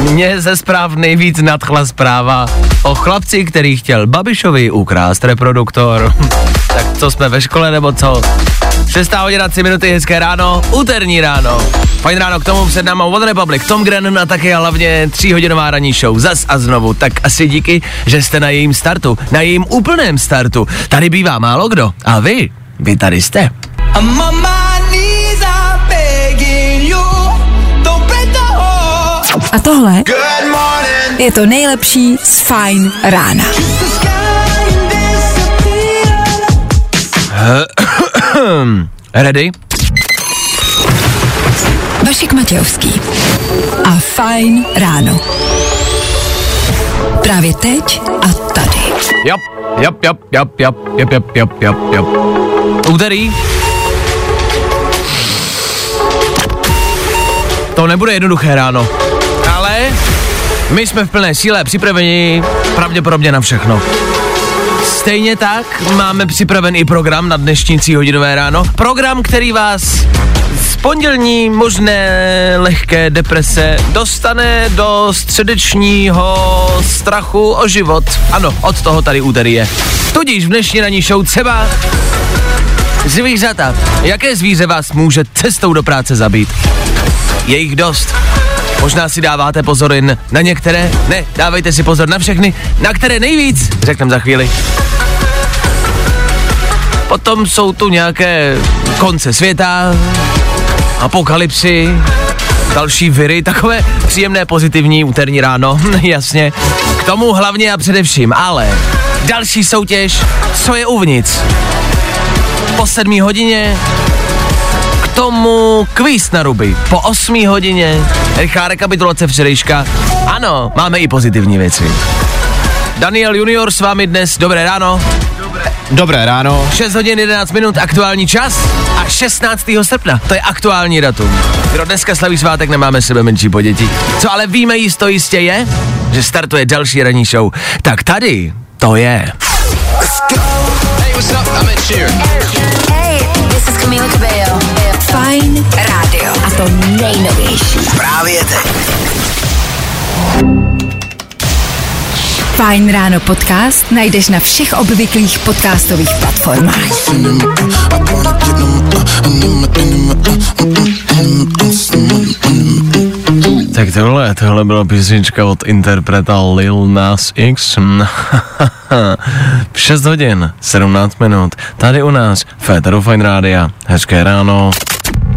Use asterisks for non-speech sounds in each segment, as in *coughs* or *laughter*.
Mě ze zpráv nejvíc nadchla zpráva o chlapci, který chtěl Babišovi ukrást reproduktor. *laughs* tak co jsme ve škole nebo co? 6 hodina 3 minuty, hezké ráno, úterní ráno. Fajn ráno k tomu před náma One Republic, Tom Grennan a také hlavně 3 hodinová ranní show. Zas a znovu, tak asi díky, že jste na jejím startu, na jejím úplném startu. Tady bývá málo kdo. A vy, vy tady jste. I'm on tohle je to nejlepší z Fajn rána. *coughs* Ready? Vašek Matějovský a Fajn ráno. Právě teď a tady. Jop, jop, jop, jop, jop, jop, jop, jop, jop, jop. Úterý. To nebude jednoduché ráno, my jsme v plné síle připraveni pravděpodobně na všechno. Stejně tak máme připraven i program na dnešní 3 hodinové ráno. Program, který vás z pondělní možné lehké deprese dostane do středečního strachu o život. Ano, od toho tady úterý je. Tudíž v dnešní ranní show třeba zvířata. Jaké zvíře vás může cestou do práce zabít? Je jich dost. Možná si dáváte pozor jen na některé, ne, dávejte si pozor na všechny, na které nejvíc, řekneme za chvíli. Potom jsou tu nějaké konce světa, apokalypsy, další viry, takové příjemné pozitivní úterní ráno, *laughs* jasně. K tomu hlavně a především, ale další soutěž, co je uvnitř. Po sedmí hodině tomu kvíz na ruby. Po 8 hodině rychlá rekapitulace včerejška. Ano, máme i pozitivní věci. Daniel Junior s vámi dnes, dobré ráno. Dobré ráno. 6 hodin 11 minut, aktuální čas a 16. srpna, to je aktuální datum. Kdo dneska slaví svátek, nemáme sebe menší podětí. Co ale víme jisto jistě je, že startuje další ranní show. Tak tady to je. Hey, what's up? I'm Ed Sheeran. Hey, this is Camila Cabello. Fajn rádio. A to nejnovější. Právě teď. Fajn ráno podcast najdeš na všech obvyklých podcastových platformách. Tak tohle, tohle byla písnička od interpreta Lil Nas X. *laughs* 6 hodin, 17 minut. Tady u nás, Féteru Fine Rádia. Hezké ráno.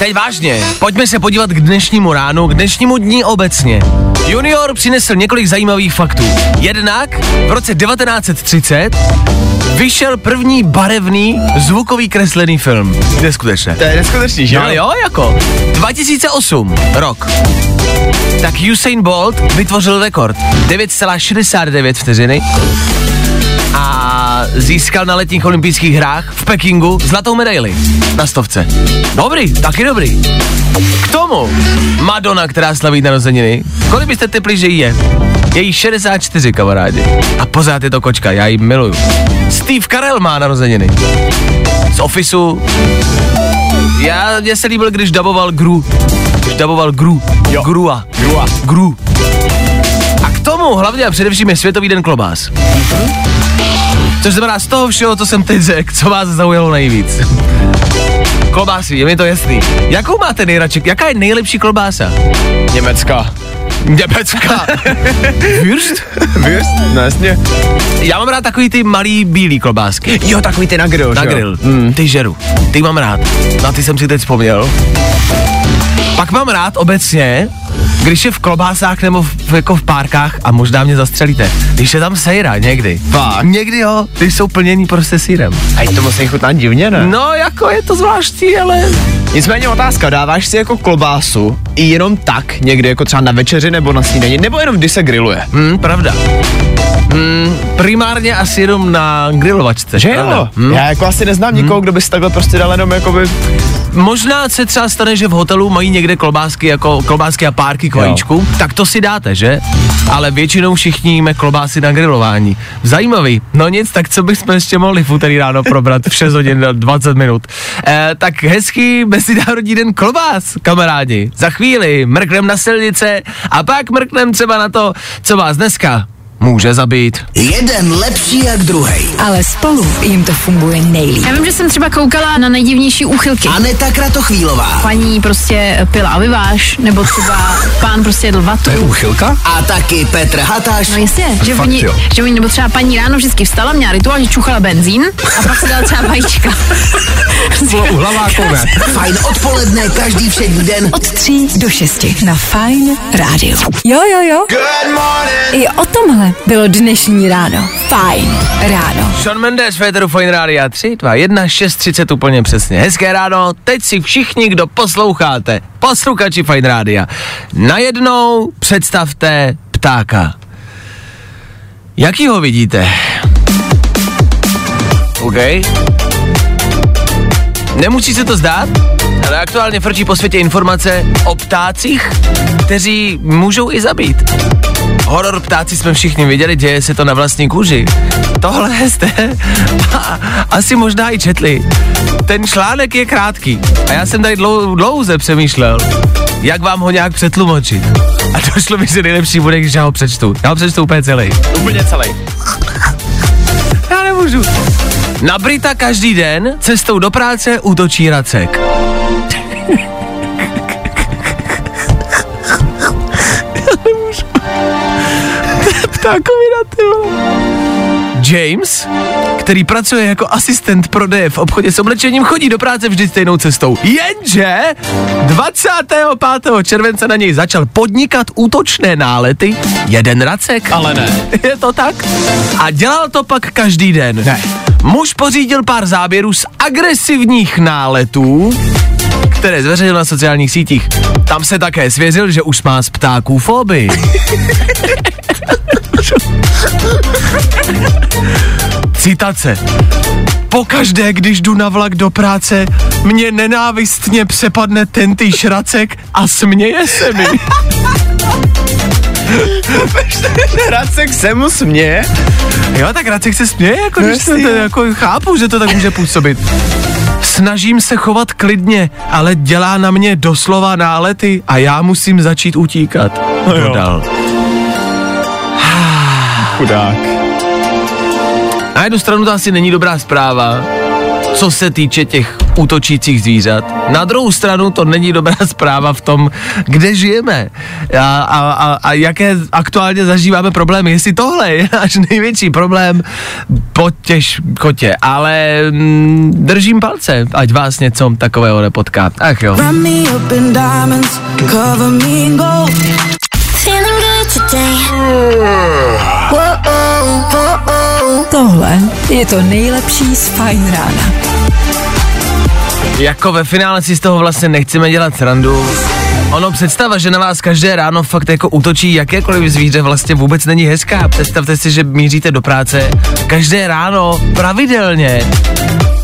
Teď vážně, pojďme se podívat k dnešnímu ránu, k dnešnímu dní obecně. Junior přinesl několik zajímavých faktů. Jednak v roce 1930 vyšel první barevný zvukový kreslený film. Neskutečné. To je neskutečný, že No jo, jako. 2008 rok. Tak Usain Bolt vytvořil rekord. 9,69 vteřiny a získal na letních olympijských hrách v Pekingu zlatou medaili na stovce. Dobrý, taky dobrý. K tomu Madonna, která slaví narozeniny. Kolik byste typli, že jí je? Je jí 64, kamarádi. A pořád je to kočka, já ji miluju. Steve Carell má narozeniny. Z Officeu. Já, mě se líbil, když daboval Gru. Když daboval Gru. Jo. Grua. Grua. Gru. A k tomu hlavně a především je Světový den klobás. Což znamená z toho všeho, co jsem teď řekl, co vás zaujalo nejvíc. Klobásy, je mi to jasný. Jakou máte nejradši, jaká je nejlepší klobása? Německa. Německá. *laughs* Würst? Würst? No jasně. Já mám rád takový ty malý bílý klobásky. Jo, takový ty na grill, Na grill. Mm. Ty žeru. Ty mám rád. Na ty jsem si teď vzpomněl. Pak mám rád obecně, když je v klobásách nebo v, jako v párkách a možná mě zastřelíte, když je tam sejra někdy. Fakt? Někdy jo, když jsou plnění prostě sírem. A to musí chutnat divně, ne? No, jako je to zvláštní, ale Nicméně otázka, dáváš si jako klobásu i jenom tak, někdy jako třeba na večeři nebo na snídani, nebo jenom když se grilluje? hm, pravda. Hm, primárně asi jenom na grilovačce. Že jo? Hm. Já jako asi neznám nikoho, kdo by si takhle prostě dal jenom jakoby... Možná se třeba stane, že v hotelu mají někde klobásky jako klobásky a párky k vajíčku, tak to si dáte, že? Ale většinou všichni jíme klobásy na grilování. Zajímavý. No nic, tak co bychom ještě mohli v úterý ráno probrat v 6 hodin *laughs* a 20 minut. Eh, tak hezký Mezinárodní den klobás, kamarádi. Za chvíli mrknem na silnice a pak mrknem třeba na to, co vás dneska může zabít. Jeden lepší jak druhý. Ale spolu jim to funguje nejlíp. Já vím, že jsem třeba koukala na nejdivnější úchylky. Aneta Kratochvílová. Paní prostě pila vyváž, nebo třeba pán prostě jedl vatu. Úchylka? A taky Petr Hatáš. No jasně, že oni, že oni, nebo třeba paní ráno vždycky vstala, měla rituál, že čuchala benzín a pak se dala třeba vajíčka. *laughs* Fajn odpoledne každý všední den. Od 3 do 6 na Fine Radio. Jo, jo, jo. I o tomhle bylo dnešní ráno. Fine ráno. Sean Mendes, Féteru Fine Radio 3, 2, 1, 6, 30 úplně přesně. Hezké ráno, teď si všichni, kdo posloucháte, posluchači Fine Rádia, najednou představte ptáka. Jaký ho vidíte? OK. Nemusí se to zdát, ale aktuálně frčí po světě informace o ptácích, kteří můžou i zabít. Horor ptáci jsme všichni viděli, děje se to na vlastní kůži. Tohle jste *laughs* asi možná i četli. Ten článek je krátký a já jsem tady dlou, dlouze přemýšlel, jak vám ho nějak přetlumočit. A došlo mi, že nejlepší bude, když já ho přečtu. Já ho přečtu úplně celý. Úplně celý. Já nemůžu. Na Brita každý den cestou do práce útočí racek. *laughs* Ptákovina, ty vole. James, který pracuje jako asistent prodeje v obchodě s oblečením, chodí do práce vždy stejnou cestou. Jenže 25. července na něj začal podnikat útočné nálety jeden racek. Ale ne. *laughs* Je to tak? A dělal to pak každý den. Ne. Muž pořídil pár záběrů z agresivních náletů, které zveřejnil na sociálních sítích. Tam se také svěřil, že už má z ptáků fobii. Citace. Pokaždé, když jdu na vlak do práce, mě nenávistně přepadne tentýž racek a směje se mi. Racek se mu směje. Jo, tak Racek se směje, jako, když to, Jasně. to, jako chápu, že to tak může působit. Snažím se chovat klidně, ale dělá na mě doslova nálety a já musím začít utíkat. No jo. Dodal. Chudák. Na jednu stranu to asi není dobrá zpráva, co se týče těch útočících zvířat. Na druhou stranu to není dobrá *laughs* zpráva v tom, kde žijeme a, a, a, a jaké aktuálně zažíváme problémy. Jestli tohle je *laughs* náš největší problém, potěž kotě. Ale mm, držím palce, ať vás něco takového nepotká. Ach jo. Diamonds, gold. Feeling good Tohle je to nejlepší z Fine rána. Jako ve finále si z toho vlastně nechceme dělat srandu. Ono představa, že na vás každé ráno fakt jako útočí jakékoliv zvíře vlastně vůbec není hezká. Představte si, že míříte do práce každé ráno pravidelně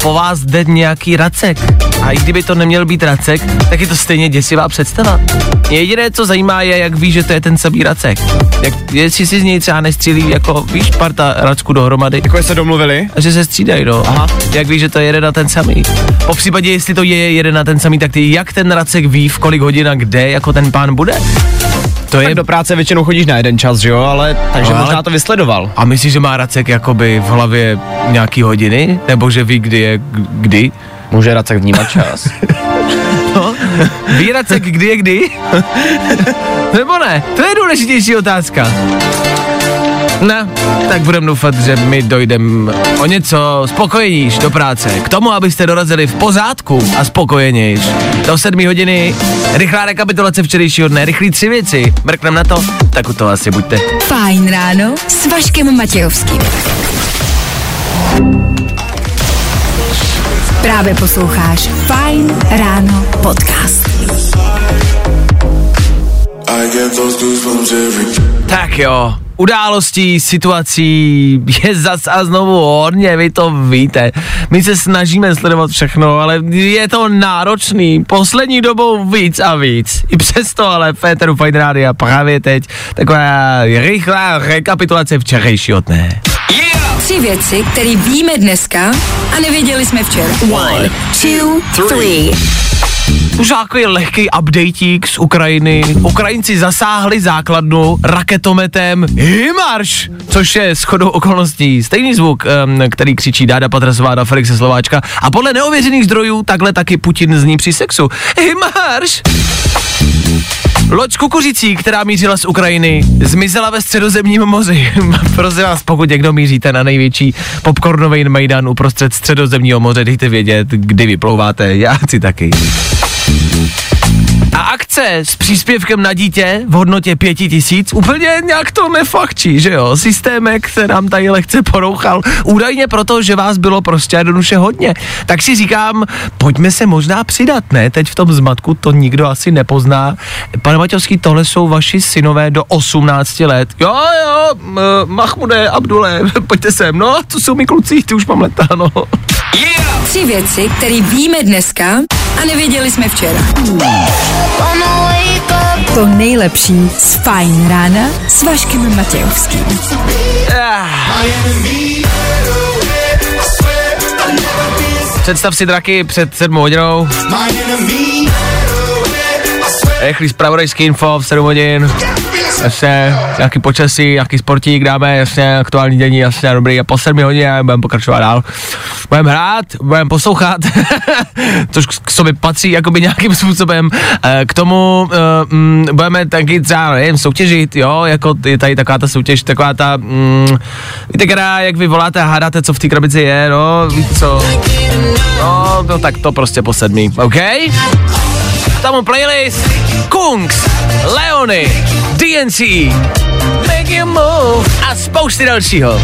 po vás jde nějaký racek. A i kdyby to neměl být racek, tak je to stejně děsivá představa. Jediné, co zajímá, je, jak ví, že to je ten samý racek. Jak, jestli si z něj třeba nestřílí, jako víš, parta racku dohromady. Jako se domluvili? A že se střídají, no. Aha. Jak víš, že to je jeden na ten samý. Po případě, jestli to je jeden na ten samý, tak ty jak ten racek ví, v kolik hodin a kde jako ten pán bude? To je Tak do práce většinou chodíš na jeden čas, že jo, ale takže No, ale- možná to vysledoval. A myslíš, že má Racek jakoby v hlavě nějaký hodiny? Nebo že ví, kdy je kdy? Může Racek vnímat čas. *laughs* No? Ví Racek, kdy je kdy? *laughs* Nebo ne? To je důležitější otázka. Ne, tak budeme doufat, že my dojdeme o něco spokojeníš do práce. K tomu, abyste dorazili v pořádku a spokojenějš. Do sedmi hodiny rychlá rekapitulace včerejšího dne, rychlý tři věci. Mrknem na to, tak u toho asi buďte. Fajn ráno s Vaškem Matějovským. Právě posloucháš Fajn ráno podcast. Tak jo, událostí, situací je zas a znovu hodně, vy to víte. My se snažíme sledovat všechno, ale je to náročný. Poslední dobou víc a víc. I přesto ale Féteru Fine Rádia právě teď taková rychlá rekapitulace včerejšího dne. Tři věci, které víme dneska a nevěděli jsme včera. One, two, three. Už takový lehký updateík z Ukrajiny. Ukrajinci zasáhli základnu raketometem Himarš, což je shodou okolností stejný zvuk, um, který křičí Dáda Patrasová na Felixe Slováčka. A podle neověřených zdrojů takhle taky Putin zní při sexu. Himarš! Loď s kukuřicí, která mířila z Ukrajiny, zmizela ve středozemním moři. *laughs* Prosím vás, pokud někdo míříte na největší popcornový majdan uprostřed středozemního moře, dejte vědět, kdy vyplouváte. Já chci taky. A akce s příspěvkem na dítě v hodnotě pěti tisíc úplně nějak to nefakčí, že jo? Systémek se nám tady lehce porouchal. Údajně proto, že vás bylo prostě jednoduše hodně. Tak si říkám, pojďme se možná přidat, ne? Teď v tom zmatku to nikdo asi nepozná. Pane Maťovský, tohle jsou vaši synové do 18 let. Jo, jo, Mahmude, Abdule, *laughs* pojďte sem. No, to jsou mi kluci, ty už mám leta, no. Tři věci, které víme dneska a nevěděli jsme včera. To nejlepší z Fajn rána s Vaškem Matějovským. Představ si draky před sedmou hodinou. Rychlý spravodajský info v 7 hodin. Jasně, nějaký počasí, nějaký sportík dáme, jasně, aktuální dění, jasně, dobrý. A po 7 hodině budeme pokračovat dál. Budeme hrát, budeme poslouchat, *laughs* což k sobě patří jakoby nějakým způsobem. Eh, K tomu uh, mm, budeme taky třeba, nevím, soutěžit, jo, jako je tady taková ta soutěž, taková ta, mm, víte, která, jak vy voláte a hádáte, co v té krabici je, no, víte co, no, no tak to prostě po sedmý, OK? Tam playlist Kungs, Leony, DNC, Make You Move a spousty dalšího.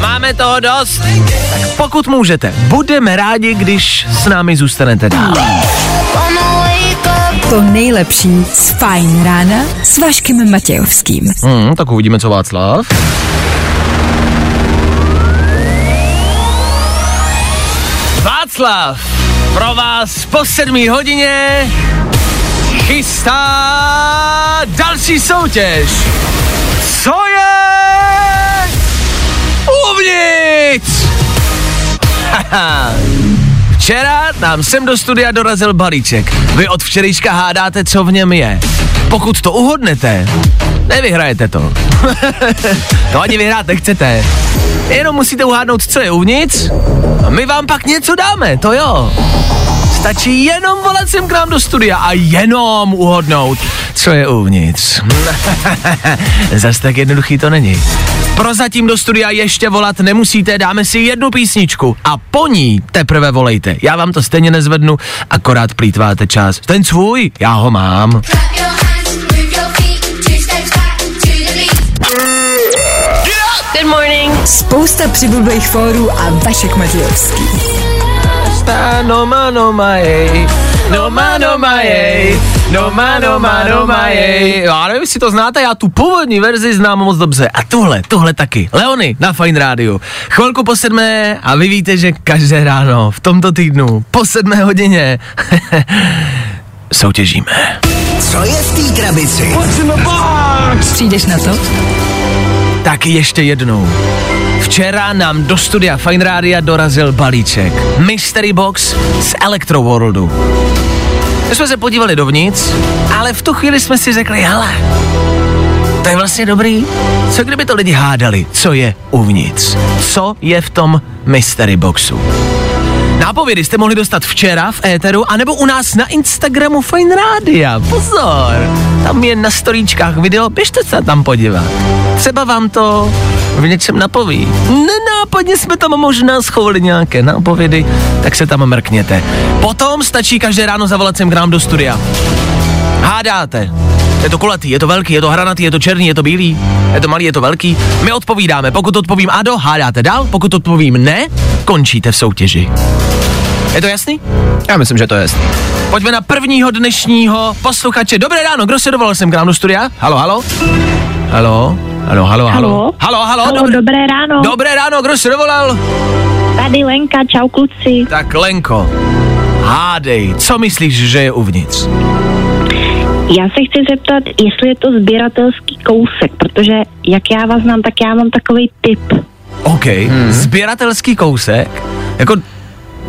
Máme toho dost, tak pokud můžete, budeme rádi, když s námi zůstanete dál. To nejlepší z Fajn rána s Vaškem Matějovským. Hmm, tak uvidíme, co Václav. Václav pro vás po sedmý hodině chystá další soutěž. Co je uvnitř? Včera nám sem do studia dorazil balíček. Vy od včerejška hádáte, co v něm je. Pokud to uhodnete, nevyhrajete to. *laughs* to ani vyhrát nechcete. Jenom musíte uhádnout, co je uvnitř a my vám pak něco dáme, to jo. Stačí jenom volat sem k nám do studia a jenom uhodnout, co je uvnitř. *laughs* Zas tak jednoduchý to není. Prozatím do studia ještě volat nemusíte, dáme si jednu písničku a po ní teprve volejte. Já vám to stejně nezvednu, akorát plítváte čas. Ten svůj, já ho mám. Good morning. Spousta přibulbých fórů a Vašek Matějovský. No ma no ma ej, no ma no ma ej, no ma no ma no ma ej. Já nevím, jestli to znáte, já tu původní verzi znám moc dobře. A tuhle, tuhle taky. Leony na Fine Radio. Chvilku po sedmé a vy víte, že každé ráno v tomto týdnu po sedmé hodině *laughs* soutěžíme. Co je v té krabici? Přijdeš na to? Tak ještě jednou. Včera nám do studia Fine Rádia dorazil balíček. Mystery Box z Electro Worldu. My jsme se podívali dovnitř, ale v tu chvíli jsme si řekli, hele, to je vlastně dobrý. Co kdyby to lidi hádali, co je uvnitř? Co je v tom Mystery Boxu? Nápovědy jste mohli dostat včera v éteru, anebo u nás na Instagramu Fine Rádia. Pozor, tam je na storíčkách video, běžte se tam podívat. Třeba vám to v něčem napoví. Nenápadně jsme tam možná schovali nějaké nápovědy, tak se tam mrkněte. Potom stačí každé ráno zavolat sem k nám do studia. Hádáte. Je to kulatý, je to velký, je to hranatý, je to černý, je to bílý, je to malý, je to velký. My odpovídáme. Pokud odpovím ano, hádáte dál, pokud odpovím ne, končíte v soutěži. Je to jasný? Já myslím, že to je. Pojďme na prvního dnešního posluchače. Dobré ráno, kdo se dovolal jsem k nám do studia? Halo, halo? Halo? Halo, halo, halo. Halo? Halo, halo, Halo, dobré, dobré ráno. dobré ráno, kdo se dovolal? Tady Lenka, čau kluci. Tak Lenko, hádej, co myslíš, že je uvnitř? Já se chci zeptat, jestli je to sběratelský kousek, protože jak já vás znám, tak já mám takový tip. OK, hmm. sběratelský kousek, jako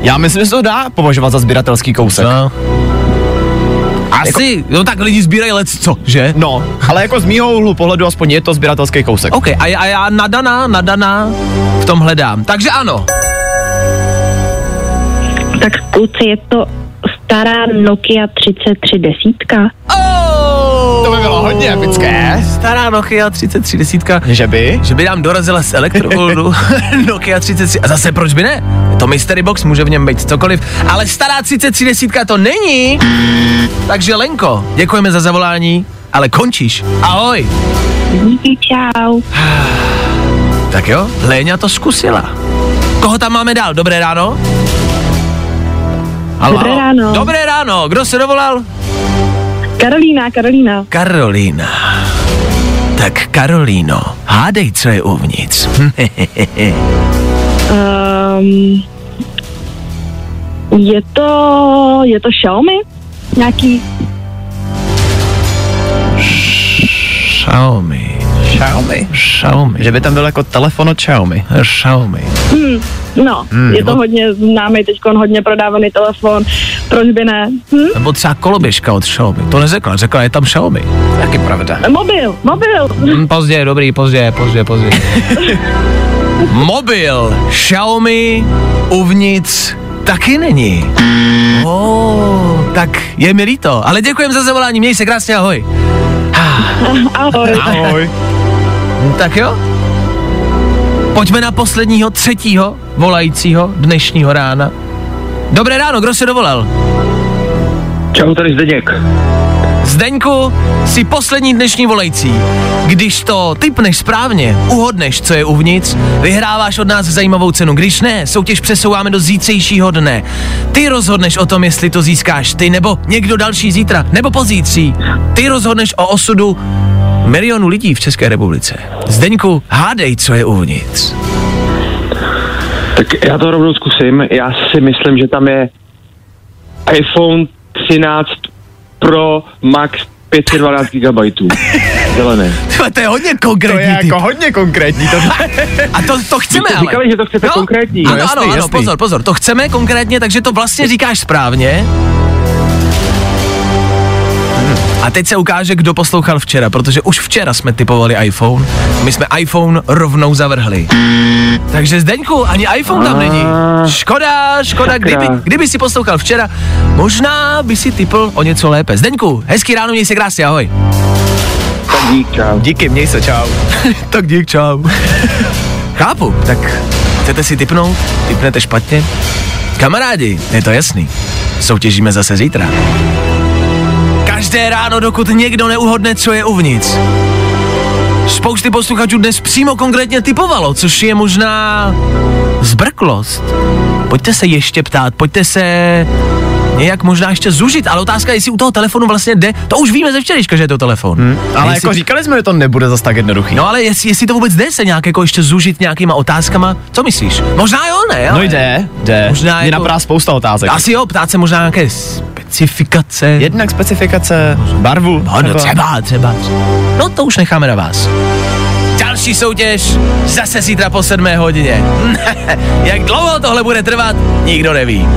Já myslím, že se to dá považovat za sběratelský kousek. co? Asi, no tak lidi sbírají let co, že? No, ale jako z mýho úhlu pohledu aspoň je to sběratelský kousek. OK, a, já- a já nadaná, nadaná v tom hledám. Takže ano. Tak kluci, je to stará Nokia 3310. Oh! To by bylo hodně epické. Stará Nokia 3310, Že by? že by nám dorazila z elektrovolnu *laughs* Nokia 33. A zase proč by ne? Je to mystery box, může v něm být cokoliv. Ale stará 3310 to není. Takže Lenko, děkujeme za zavolání, ale končíš. Ahoj. Díky, čau. *sighs* Tak jo, Léňa to zkusila. Koho tam máme dál? Dobré ráno? Halo, Dobré halo. ráno. Dobré ráno, kdo se dovolal? Karolína, Karolína. Karolína. Tak Karolíno, hádej, co je uvnitř. Um, *laughs* je to, je to Xiaomi? Nějaký, Xiaomi. Xiaomi. Xiaomi. Že by tam byl jako telefon od Xiaomi. Xiaomi. no, hmm, je to hodně známý, teď hodně prodávaný telefon, proč by ne? Hm? Nebo třeba koloběžka od Xiaomi. To neřekla, řekla, je tam Xiaomi. Taky pravda. Mobil, mobil. Hm, pozdě, dobrý, pozdě, pozdě, pozdě. *laughs* Mobil Xiaomi uvnitř taky není. Oh, tak je mi líto, ale děkujem za zavolání, měj se krásně, ahoj. Ahoj. Ahoj. Hm, Tak jo. Pojďme na posledního, třetího volajícího dnešního rána. Dobré ráno, kdo se dovolal? Čau, tady Zdeněk. Zdeňku, jsi poslední dnešní volající. Když to typneš správně, uhodneš, co je uvnitř, vyhráváš od nás zajímavou cenu. Když ne, soutěž přesouváme do zítřejšího dne. Ty rozhodneš o tom, jestli to získáš ty nebo někdo další zítra, nebo pozítří. Ty rozhodneš o osudu milionu lidí v České republice. Zdeňku, hádej, co je uvnitř. Tak já to rovnou zkusím. Já si myslím, že tam je iPhone 13 Pro Max 512 GB. Zelený. Tyhle, To je hodně To konkrétní je typ. jako hodně konkrétní. To... *laughs* A to, to chceme, ale. říkali, že to chcete konkrétní. Ano, No, jasný, ano, ano, jasný. pozor, pozor, to chceme konkrétně, takže to vlastně říkáš správně. A teď se ukáže, kdo poslouchal včera, protože už včera jsme typovali iPhone. My jsme iPhone rovnou zavrhli. Takže Zdeňku, ani iPhone tam není. Škoda, škoda, kdyby, kdyby si poslouchal včera, možná by si typl o něco lépe. Zdeňku, hezký ráno, měj se krásně, ahoj. Tak dík, čau. Díky, měj se, čau. *laughs* tak dík, čau. *laughs* Chápu, tak chcete si typnout? Typnete špatně? Kamarádi, je to jasný. Soutěžíme zase zítra. Každé ráno, dokud někdo neuhodne, co je uvnitř. Spousty posluchačů dnes přímo konkrétně typovalo, což je možná zbrklost. Pojďte se ještě ptát, pojďte se nějak možná ještě zužit, ale otázka je, jestli u toho telefonu vlastně jde, to už víme ze včerejška, že je to telefon. Hmm, Ale jako říkali jsme, že to nebude zas tak jednoduchý. No ale jestli, jestli to vůbec jde se nějak jako ještě zužit nějakýma otázkama, co myslíš? Možná jo, ne? No ale- jde, jde. Možná Mě jako- napadá spousta otázek. Asi jo, ptát se možná nějaké specifikace. Jednak specifikace, barvu. No, no jako- třeba, třeba. No to už necháme na vás. Další soutěž zase zítra po sedmé hodině. *laughs* Jak dlouho tohle bude trvat, nikdo neví.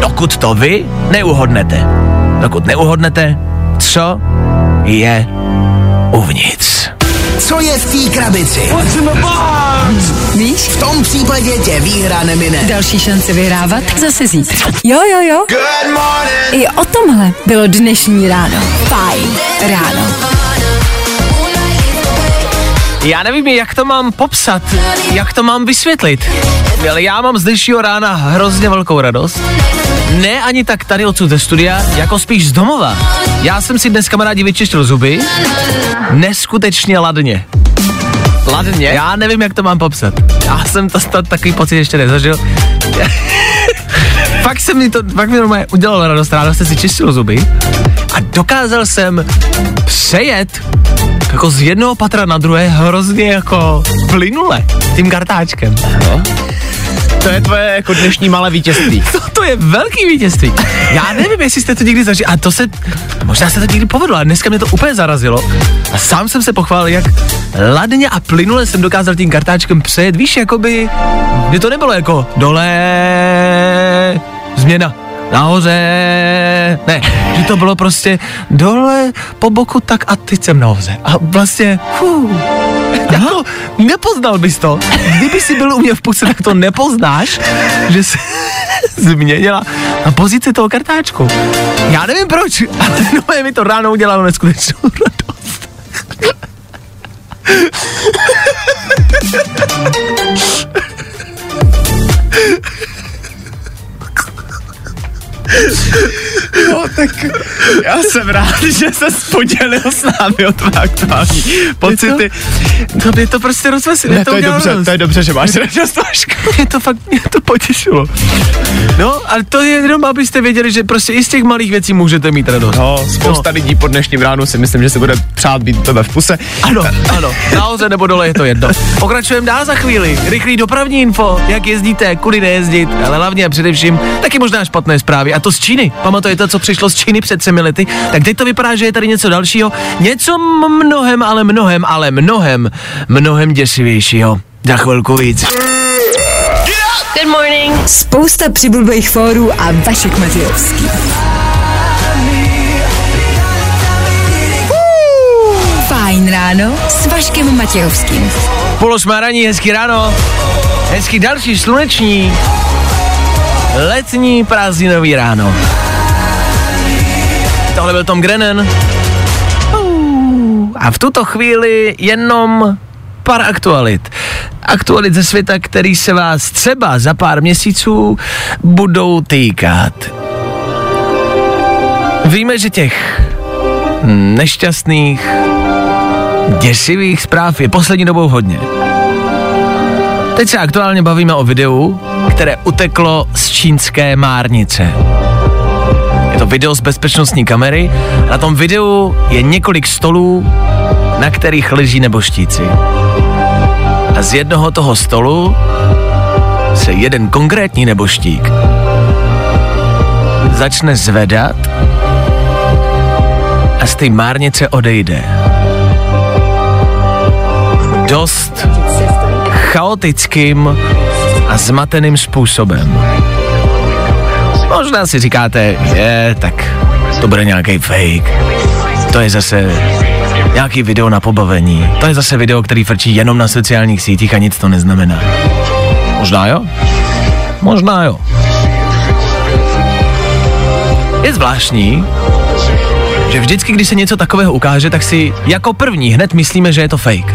Dokud to vy neuhodnete. Dokud neuhodnete, co je uvnitř. Co je v té krabici? Víš? V tom případě tě výhra nemine. Další šance vyhrávat zase zítra. Jo, jo, jo. I o tomhle bylo dnešní ráno. Fajn ráno. Já nevím, jak to mám popsat, jak to mám vysvětlit. Ale já mám z dnešního rána hrozně velkou radost. Ne ani tak tady odsud ze studia, jako spíš z domova. Já jsem si dnes kamarádi vyčistil zuby. Neskutečně ladně. Ladně? Já nevím, jak to mám popsat. Já jsem to, to takový pocit ještě nezažil. *laughs* fakt se mi to, fakt mi normálně udělalo radost, ráno jsem si čistil zuby a dokázal jsem přejet jako z jednoho patra na druhé hrozně jako plynule tím kartáčkem. No. To je tvoje jako dnešní malé vítězství. *laughs* To, to je velký vítězství. Já nevím, jestli jste to někdy zažili. A to se, možná se to někdy povedlo, ale dneska mě to úplně zarazilo. A sám jsem se pochválil, jak ladně a plynule jsem dokázal tím kartáčkem přejet. Víš, jakoby, mě to nebylo jako dole, změna, nahoře, ne, že to bylo prostě dole, po boku, tak a teď jsem nahoře. A vlastně, fů, jako, nepoznal bys to. Kdyby si byl u mě v puse, tak to nepoznáš, že se *laughs* změnila na pozici toho kartáčku. Já nevím proč, ale *laughs* no, mi to ráno udělalo neskutečnou radost. *laughs* No tak já jsem rád, že se podělil s námi o tvé aktuální pocity. To mě to prostě rozveselilo. Ne, to je dobře, to je dobře, že máš radost. Mě *laughs* to fakt, mě to potěšilo. No, ale to je jenom, abyste věděli, že prostě i z těch malých věcí můžete mít radost. No, spousta no. lidí po dnešním ránu si myslím, že se bude přát být tebe v puse. Ano, ano, nahoře nebo dole je to jedno. Pokračujeme dál za chvíli. Rychlý dopravní info, jak jezdíte, kudy nejezdit, ale hlavně a především taky možná špatné zprávy. A to z Číny. Pamatujete, co přišlo z Číny před třemi lety? Tak teď to vypadá, že je tady něco dalšího. Něco mnohem, ale mnohem, ale mnohem, mnohem děsivějšího. Za chvilku víc. Good morning. Spousta přibulbých fórů a Vašek Matějovský. Fajn ráno s Vaškem Matějovským. Polosmáraní, hezký ráno. Hezký další sluneční letní prázdninový ráno. Tohle byl Tom Grennan. A v tuto chvíli jenom pár aktualit. Aktualit ze světa, který se vás třeba za pár měsíců budou týkat. Víme, že těch nešťastných, děsivých zpráv je poslední dobou hodně. Teď se aktuálně bavíme o videu, které uteklo z čínské márnice. Je to video z bezpečnostní kamery. Na tom videu je několik stolů, na kterých leží neboštíci. A z jednoho toho stolu se jeden konkrétní neboštík začne zvedat a z té márnice odejde. Dost chaotickým a zmateným způsobem. Možná si říkáte, je, tak to bude nějaký fake. To je zase nějaký video na pobavení. To je zase video, který frčí jenom na sociálních sítích a nic to neznamená. Možná jo? Možná jo. Je zvláštní, že vždycky, když se něco takového ukáže, tak si jako první hned myslíme, že je to fake.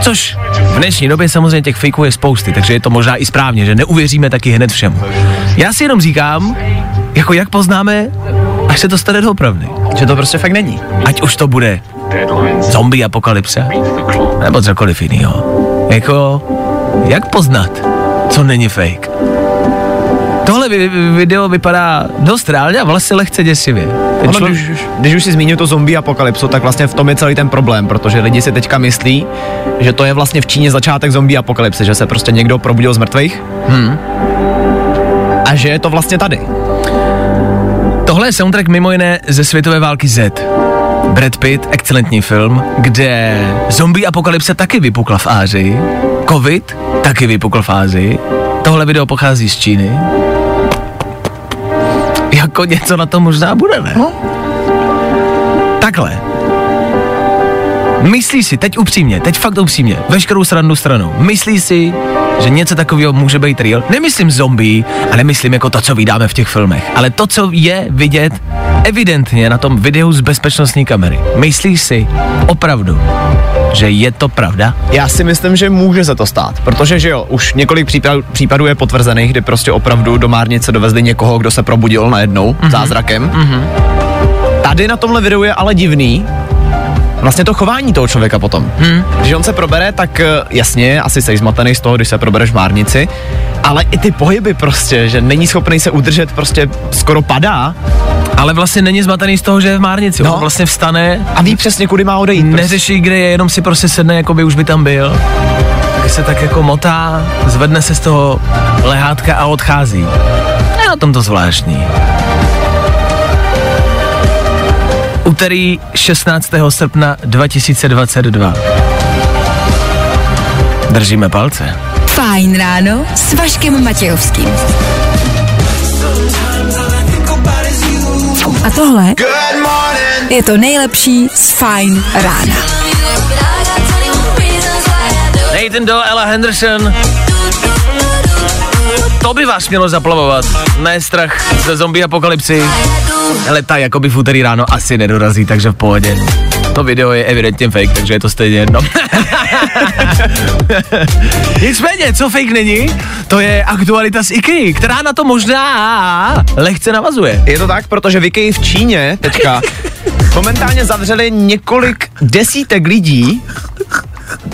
Což v dnešní době samozřejmě těch fakeů je spousty, takže je to možná i správně, že neuvěříme taky hned všemu. Já si jenom říkám, jako jak poznáme, až se to stane doopravdy. Že to prostě fakt není. Ať už to bude zombie apokalypse, nebo cokoliv jiného. Jako, jak poznat, co není fake? Tohle vi- video vypadá dost reálně a vlastně lehce děsivě. Ten člo- když, když už si zmínil to zombie apokalypsu, tak vlastně v tom je celý ten problém, protože lidi si teďka myslí, že to je vlastně v Číně začátek zombie apokalypsy, že se prostě někdo probudil z mrtvých. Hmm. A že je to vlastně tady. Tohle je soundtrack mimo jiné ze světové války Z. Brad Pitt, excelentní film, kde zombie apokalypse taky vypukla v Ázii, covid taky vypukl v Ázii, tohle video pochází z Číny. Jako něco na to možná bude, ne? No. Takhle. Myslí si, teď upřímně, teď fakt upřímně, veškerou srandu stranou, myslí si, že něco takového může být real? Nemyslím zombie, ale myslím jako to, co vydáme v těch filmech. Ale to, co je vidět evidentně na tom videu z bezpečnostní kamery. Myslíš si opravdu, že je to pravda? Já si myslím, že může se to stát, protože že jo, už několik případů, případů je potvrzených, kdy prostě opravdu do Márnice dovezli někoho, kdo se probudil najednou mm-hmm. zázrakem. Mm-hmm. Tady na tomhle videu je ale divný, vlastně to chování toho člověka potom. Hmm. Když on se probere, tak eh, jasně, asi jsi zmatený z toho, když se probereš v Márnici, ale i ty pohyby prostě, že není schopný se udržet, prostě skoro padá. Ale vlastně není zmatený z toho, že je v Márnici. No. On vlastně vstane, A ví přesně, kudy má odejít. Prostě. neřeší, kde je, jenom si prostě sedne, jako by už by tam byl. Tak se tak jako motá, zvedne se z toho lehátka a odchází. Je na tom to zvláštní. Úterý 16. srpna 2022. Držíme palce. Fajn ráno s Vaškem Matějovským. A tohle je to nejlepší z Fajn rána. Nathan Doe, Ella Henderson. To by vás mělo zaplavovat. Ne strach ze zombie apokalypsy. Ale ta jakoby v úterý ráno asi nedorazí, takže v pohodě. To video je evidentně fake, takže je to stejně jedno. *laughs* Nicméně, co fake není, to je aktualita z IKEA, která na to možná lehce navazuje. Je to tak, protože v IKEA v Číně teďka *laughs* momentálně zavřeli několik desítek lidí,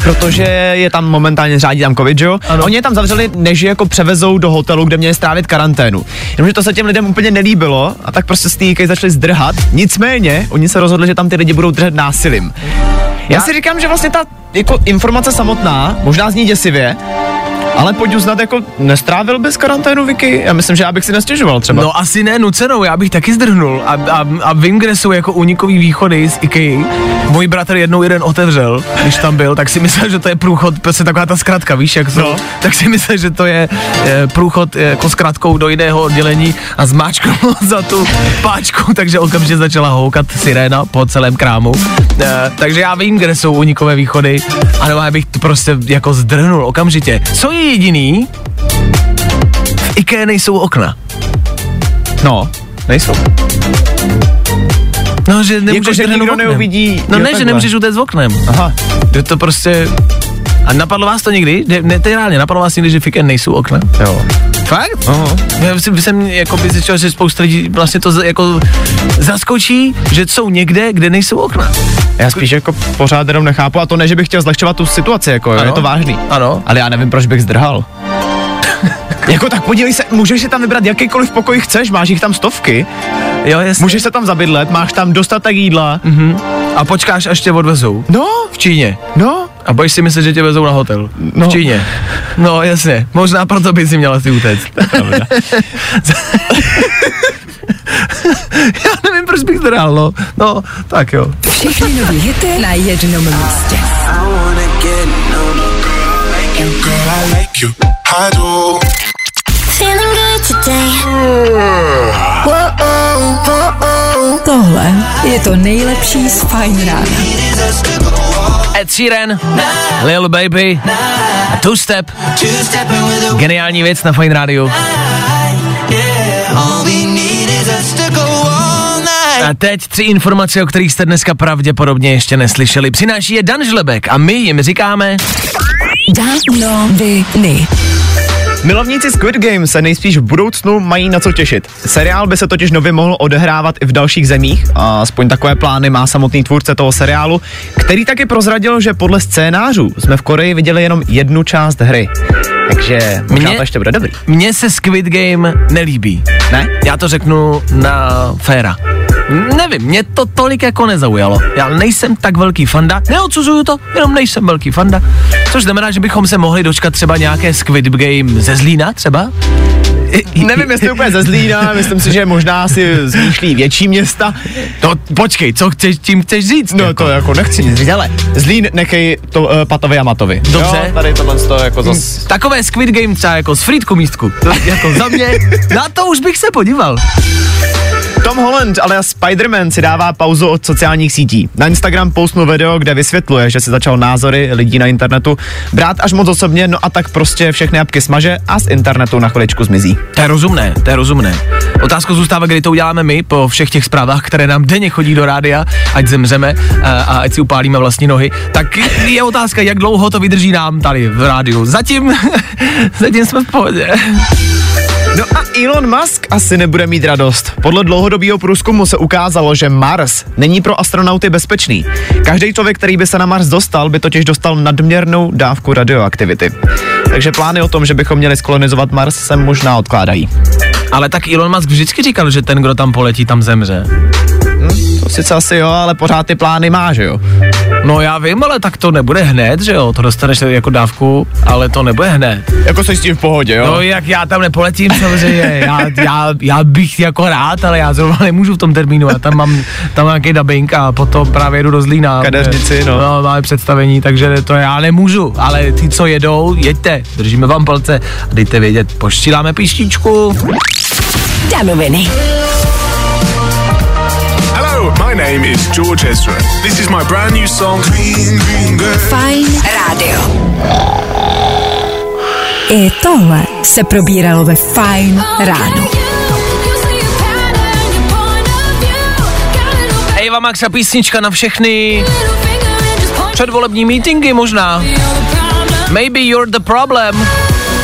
protože je tam momentálně řádí tam covid, jo? Ano. Oni je tam zavřeli, než je jako převezou do hotelu, kde měli strávit karanténu. Jenomže to se těm lidem úplně nelíbilo a tak prostě IKEA začali zdrhat. Nicméně, oni se rozhodli, že tam ty lidi budou držet násilím. Já si říkám, že vlastně ta jako informace samotná, možná zní děsivě, ale pojď uznat, jako nestrávil bys karanténu Vicky? Já myslím, že já bych si nestěžoval třeba. No asi ne nucenou, já bych taky zdrhnul a, a, a vím, kde jsou jako unikový východy z IKEA. Můj bratr jednou jeden otevřel, když tam byl, tak si myslel, že to je průchod, prostě taková ta zkratka, víš, jak jsou, No. tak si myslel, že to je e, průchod e, jako zkratkou do jiného oddělení a zmáčknul za tu páčku, takže okamžitě začala houkat siréna po celém krámu. E, takže já vím, kde jsou unikové východy, a nebo já bych to prostě jako zdrhnul okamžitě. Co je jediný, v IKEA nejsou okna. No, nejsou. No, že nemůžeš Jako, že nikdo oknem. neuvidí. No Jo, ne, že takhle. nemůžeš utéct oknem. Aha. Je to prostě... A napadlo vás to někdy? Ne, ne to je reálně, napadlo vás někdy, že v IKEA nejsou okna? Jo. Fakt? Aha. Já jsem, jsem jako by zjistil, že spousta lidí vlastně to z- jako zaskočí, že jsou někde, kde nejsou okna. Já spíš jako pořád jenom nechápu a to ne, že bych chtěl zlehčovat tu situaci, jako jo, Ano. je to vážný. Ano. Ale já nevím, proč bych zdrhal. *laughs* jako tak podívej se, můžeš si tam vybrat jakýkoliv pokoj chceš, máš jich tam stovky, Jo, jasně. můžeš se tam zabydlet, máš tam dostatek jídla. Mhm. A počkáš, až tě odvezou. No, V Číně. no, A budeš si myslet, že tě vezou na hotel. No. V Číně. No jasně. Možná proto by si měla si utéct. *laughs* *laughs* Já nevím, proč bych to dal, no. No, tak jo. Všechny nový hity na jednom místě. Tohle je to nejlepší z Fajn rána. Ed Sheeran, Lil Baby, a Two Step. Geniální věc na Fine Radio. A teď tři informace, o kterých jste dneska pravděpodobně ještě neslyšeli. Přináší je Dan Žlebek a my jim říkáme... Danoviny. Milovníci Squid Game se nejspíš v budoucnu mají na co těšit. Seriál by se totiž nově mohl odehrávat i v dalších zemích, a aspoň takové plány má samotný tvůrce toho seriálu, který taky prozradil, že podle scénářů jsme v Koreji viděli jenom jednu část hry. Takže možná Mně- to ještě bude dobrý. Mně se Squid Game nelíbí. Ne? Já to řeknu na féra. Nevím, mě to tolik jako nezaujalo. Já nejsem tak velký fanda, neodsuzuju to, jenom nejsem velký fanda. Což znamená, že bychom se mohli dočkat třeba nějaké Squid Game ze Zlína třeba. Nevím, jestli úplně ze Zlína, *laughs* myslím si, že možná si zmýšlí větší města. To počkej, co chceš, tím chceš říct? No to jako nechci nic říct, ale Zlín nechej to uh, Patovi a Matovi. Dobře. Jo, tady tohle to jako zas... Takové Squid Game třeba jako s Frýdku místku. To jako za mě, *laughs* na to už bych se podíval. Tom Holland alias Spider-Man si dává pauzu od sociálních sítí. Na Instagram postnul video, kde vysvětluje, že si začal názory lidí na internetu brát až moc osobně, no a tak prostě všechny apky smaže a z internetu na chviličku zmizí. To je rozumné, to je rozumné. Otázka zůstává, kdy to uděláme my po všech těch zprávách, které nám denně chodí do rádia, ať zemřeme a, a ať si upálíme vlastní nohy. Tak je otázka, jak dlouho to vydrží nám tady v rádiu. Zatím, *laughs* zatím jsme v pohodě. No a Elon Musk asi nebude mít radost. Podle dlouhodobého průzkumu se ukázalo, že Mars není pro astronauty bezpečný. Každý člověk, který by se na Mars dostal, by totiž dostal nadměrnou dávku radioaktivity. Takže plány o tom, že bychom měli skolonizovat Mars, se možná odkládají. Ale tak Elon Musk vždycky říkal, že ten, kdo tam poletí, tam zemře. To sice asi jo, ale pořád ty plány má, že jo? No já vím, ale tak to nebude hned, že jo? To dostaneš jako dávku, ale to nebude hned. Jako jsi s tím v pohodě, jo? No jak já tam nepoletím samozřejmě, já, já, já bych jako rád, ale já zrovna nemůžu v tom termínu, já tam mám tam nějaký dubbing a potom právě jedu do Zlína. Kadeřnici, no. No, máme představení, takže to já nemůžu, ale ty, co jedou, jeďte, držíme vám palce a dejte vědět, poštíláme píštičku. Danoviny. Hello, my name is George Ezra. This is my brand new song, Green Green Girl. Fajn rádio. I tohle se probíralo ve Fajn ráno. Eva Max a písnička na všechny předvolební meetingy možná. Maybe you're the problem.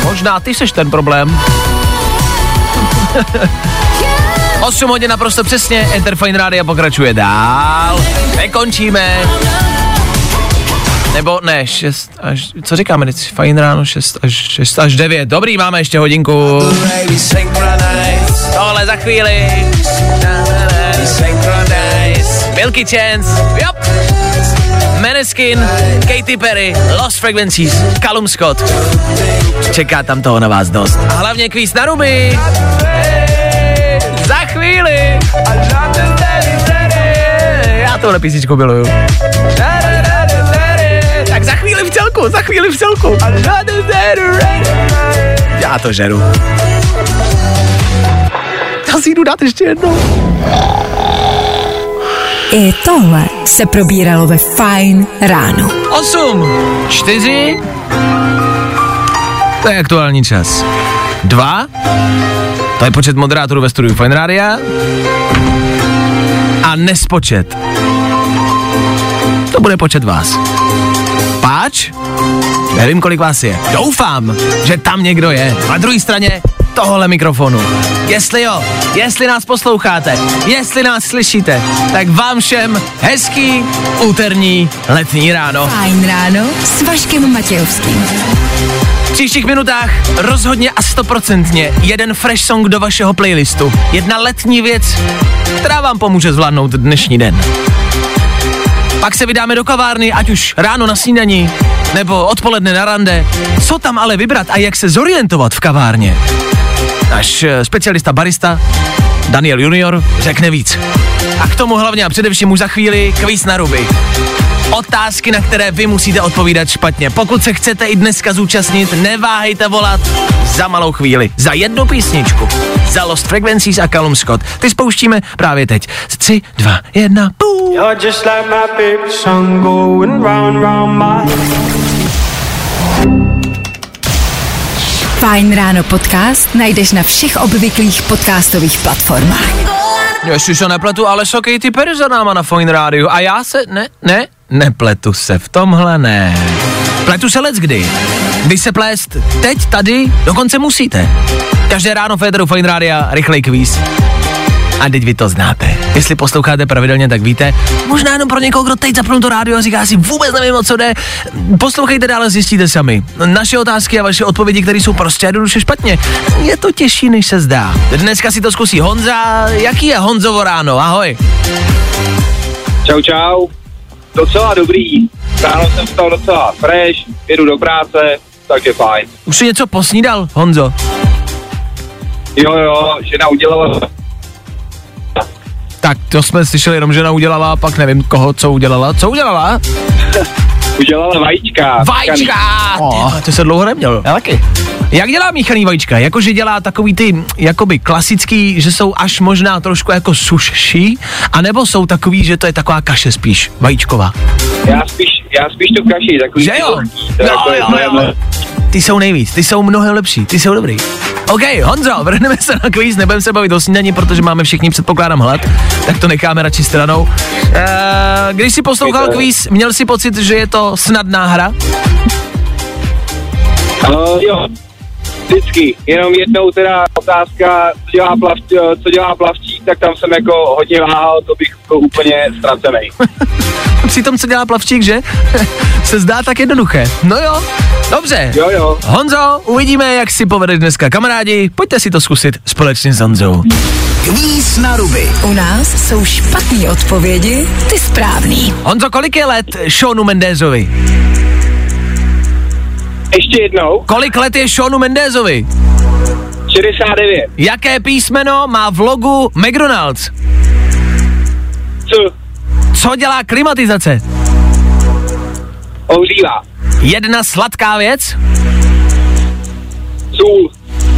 Možná ty seš ten problém. *laughs* 8 hodin naprosto přesně, Enter Fine Radio pokračuje dál. Nekončíme. Nebo ne, 6 až, co říkáme teď, fajn ráno, 6 až, 6 až 9. Dobrý, máme ještě hodinku. Tohle za chvíli. Milky Chance, yep. Maneskin, Katy Perry, Lost Frequencies, Callum Scott. Čeká tam toho na vás dost. A hlavně kvíz na ruby. Já tohle písničku miluju. Tak za chvíli v celku, za chvíli v celku. Já to žeru. Já si jdu dát ještě jednou. I tohle se probíralo ve Fajn ráno. 8, 4, to je aktuální čas. 2, to je počet moderátorů ve studiu Fine Rádia. A nespočet. To bude počet vás. Páč? Nevím, kolik vás je. Doufám, že tam někdo je. Na druhé straně tohohle mikrofonu. Jestli jo, jestli nás posloucháte, jestli nás slyšíte, tak vám všem hezký úterní letní ráno. Fajn ráno s Vaškem Matějovským. V příštích minutách rozhodně a stoprocentně jeden fresh song do vašeho playlistu. Jedna letní věc, která vám pomůže zvládnout dnešní den. Pak se vydáme do kavárny, ať už ráno na snídani, nebo odpoledne na rande. Co tam ale vybrat a jak se zorientovat v kavárně? Náš eh, specialista barista Daniel Junior řekne víc. A k tomu hlavně a především už za chvíli kvíz na ruby. Otázky, na které vy musíte odpovídat špatně. Pokud se chcete i dneska zúčastnit, neváhejte volat za malou chvíli, za jednu písničku, za Lost Frequencies a Callum Scott. Ty spouštíme právě teď. 3, 2, 1, pů. You're just like my favorite song going round, round my Fajn ráno podcast najdeš na všech obvyklých podcastových platformách. Jestli se nepletu, ale so Katy Perry za náma na Fine Rádiu. A já se, ne, ne, nepletu se v tomhle, ne. Pletu se let kdy. Vy se plést teď, tady, dokonce musíte. Každé ráno v Féteru Fine Rádia rychlej kvíz. A teď vy to znáte. Jestli posloucháte pravidelně, tak víte. Možná jenom pro někoho, kdo teď zapnul to rádio a říká si, vůbec nevím, o co jde. Poslouchejte dále, zjistíte sami. Naše otázky a vaše odpovědi, které jsou prostě jednoduše špatně. Je to těžší, než se zdá. Dneska si to zkusí Honza. Jaký je Honzovo ráno? Ahoj. Čau, čau. Docela dobrý. Ráno jsem vstal docela fresh, jedu do práce, takže fajn. Už si něco posnídal, Honzo? Jo, jo, žena udělala Tak to jsme slyšeli jenom, že žena udělala, pak nevím koho, co udělala. Co udělala? *laughs* udělala vajíčka. Vajíčka! Oh. To se dlouho neměl. Já taky. Jak dělá míchaný vajíčka? Jakože dělá takový ty, jakoby klasický, že jsou až možná trošku jako suší, anebo jsou takový, že to je taková kaše spíš, vajíčková. Já spíš, já spíš tu kaši, takový Že jo? ty to No, jako- jo, to je jo. Ty jsou nejvíc, ty jsou mnohem lepší, ty jsou dobrý. OK, Honzo, vrhneme se na kvíz, nebudeme se bavit o snídani, protože máme všichni předpokládám hlad, tak to necháme radši stranou. Eee, když jsi poslouchal kvíz, měl jsi pocit, že je to snadná hra? Uh, jo, vždycky, jenom jednou teda otázka, co dělá, plav, co dělá plavčík, tak tam jsem jako hodně váhal, to bych byl úplně ztracený. *laughs* Při tom, co dělá plavčík, že? *laughs* se zdá tak jednoduché. No jo, dobře. Jo, jo. Honzo, uvidíme, jak si povedeš dneska. Kamarádi, pojďte si to zkusit společně s Honzou. Kvíz na ruby. U nás jsou špatné odpovědi, ty správný. Honzo, kolik je let Seanu Mendezovi? Ještě jednou, Kolik let je Seanu Mendezovi? 69. Jaké písmeno má v logu McDonald's? Co? Co dělá klimatizace? Ohřívá. Jedna sladká věc? Sůl.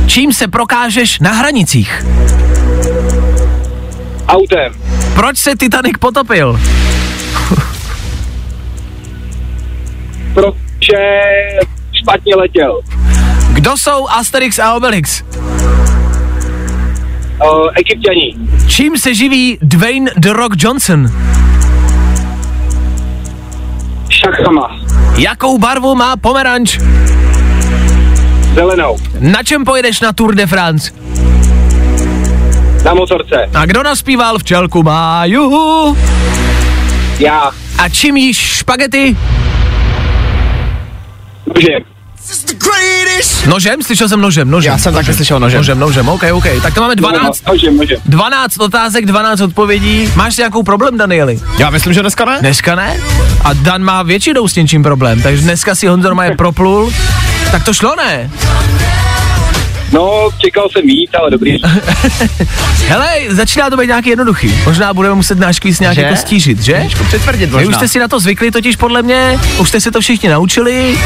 Čím se prokážeš na hranicích? Autem. Proč se Titanic potopil? Protože špatně letěl. Kdo jsou Asterix a Obelix? Uh, egyptěni. Čím se živí Dwayne The Rock Johnson? Šachama. Jakou barvu má pomeranč? Zelenou. Na čem pojedeš na Tour de France? Na motorce. A kdo naspíval včelku má juhu? Já. A čím jíš špagety? Nožem. Nožem? Slyšel jsem nožem, nožem. Já jsem taky slyšel nožem. Nožem, nožem, OK, OK. Tak to máme 12, Nožem, nožem. 12 otázek, 12 odpovědí. Máš nějakou problém, Danieli? Já myslím, že dneska ne. Dneska ne? A Dan má většinou s něčím problém, takže dneska si Honzo normálně *laughs* proplul. Tak to šlo, ne? No, čekal jsem víc, ale dobrý. *laughs* Hele, začíná to být nějaký jednoduchý. Možná budeme muset náš kvíz nějak Že? jako stížit, že? Vy už jste si na to zvykli totiž podle mě, už jste se to všichni naučili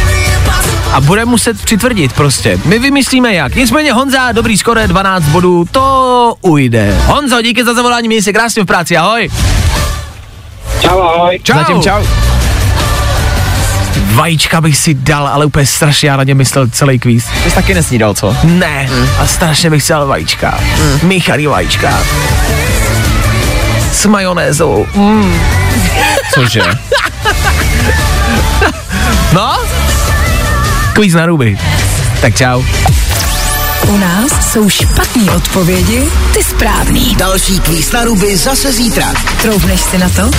a budeme muset přitvrdit prostě. My vymyslíme jak. Nicméně Honza, dobrý skore, 12 bodů, to ujde. Honzo, díky za zavolání, měj se krásně v práci, ahoj. Čau, ahoj. Čau. Zatím čau. Vajíčka bych si dal, ale úplně strašně já na ně myslel celý kvíz. Ty jsi taky nesnídal, co? Ne, a strašně bych si dal vajíčka. Mm. Míchaný vajíčka. S majonézou. Mm. Cože? *laughs* No? Kvíz na ruby. Tak čau. U nás jsou špatné odpovědi, ty správný. Další kvíz na ruby zase zítra. Troufneš si na to?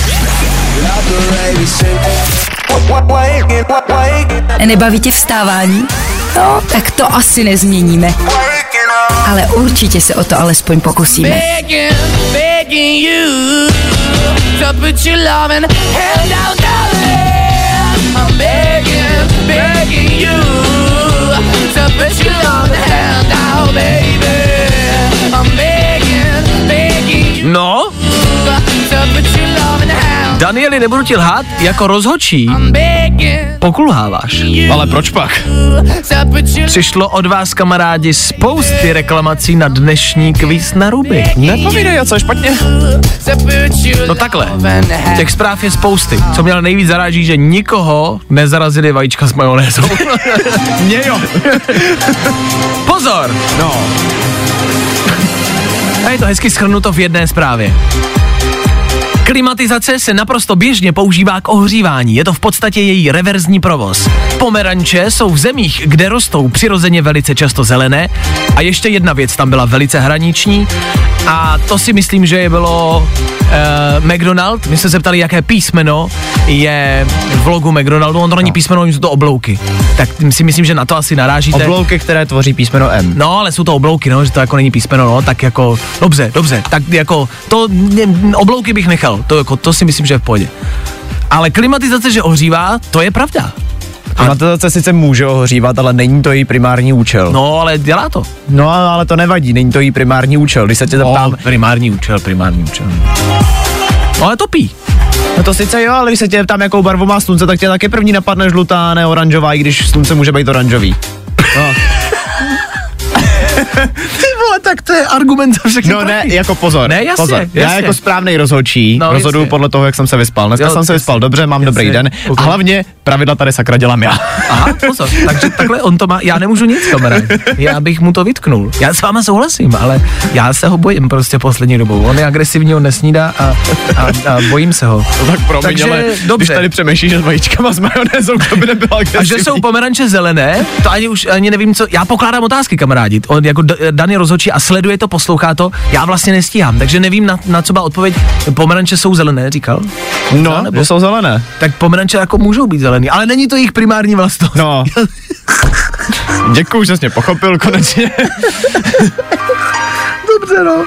Nebaví tě vstávání? No, tak to asi nezměníme. Ale určitě se o to alespoň pokusíme. Begging. I'm begging, begging you to put your loving hand out, baby. I'm begging, begging you No, Danieli, nebudu ti lhát, jako rozhočí pokulháváš. Ale proč pak? Přišlo od vás, kamarádi, spousty reklamací na dnešní kvíz na ruby. Nepovídej, a co je špatně? No takhle, těch zpráv je spousty. Co mě ale nejvíc zaráží, že nikoho nezarazili vajíčka s majonézou. *laughs* Mě jo. *laughs* Pozor! No. A je to hezky schrnuto v jedné zprávě. Klimatizace se naprosto běžně používá k ohřívání, je to v podstatě její reverzní provoz. Pomeranče jsou v zemích, kde rostou přirozeně velice často zelené a ještě jedna věc tam byla velice hraniční a to si myslím, že je bylo uh, McDonald. My jsme se ptali, jaké písmeno je v logu McDonaldu, on to není písmeno, oni jsou to oblouky. Tak si myslím, že na to asi narážíte. Oblouky, které tvoří písmeno M. No, ale jsou to oblouky, no, že to jako není písmeno, no, tak jako, dobře, dobře, tak jako, to, ne, oblouky bych nechal, to jako, to si myslím, že je v pohodě. Ale klimatizace, že ohřívá, to je pravda. Klimatizace sice může ohřívat, ale není to její primární účel. No, ale dělá to. No, ale to nevadí, není to její primární účel. Když se tě zeptám, No, primární účel, primární účel. No, ale topí. no to sice jo, ale když se tě ptám, jakou barvu má slunce, tak tě taky první napadne žlutá, ne oranžová, i když slunce může být oranžový. No. *laughs* *laughs* Vole, tak to je argument za všechny No ne, prachy. jako pozor. Ne, jasně, pozor. Já jasně. jako správný rozhodčí No, rozhoduju podle toho, jak jsem se vyspal. Dneska Jo, jsem se vyspal dobře, mám dobrý Jasně. den. Ok. A hlavně pravidla tady sakra dělám já. Aha, pozor, takže takhle on to má, já nemůžu nic, kamarád. Já bych mu to vytknul. Já s váma souhlasím, ale já se ho bojím prostě poslední dobou. On je agresivní, on nesnídá a, a, a bojím se ho. No tak promiň, Takže ale dobře. když tady přemýšlíš s vajíčkama s majonézou, to by nebylo A agresivní. že jsou pomeranče zelené, to ani už ani nevím co. Já pokládám otázky, kamarádi. On jako D- Dan je rozhodčí a sleduje to, poslouchá to. Já vlastně nestíhám, takže nevím, na, na co má odpověď. Pomeranče jsou zelené, říkal. No, nebo- že jsou zelené. Tak pomeranče jako můžou být zelený, ale není to jejich primární vlastnost. No. *laughs* Děkuju, že jsi mě pochopil konečně. Dobře, no.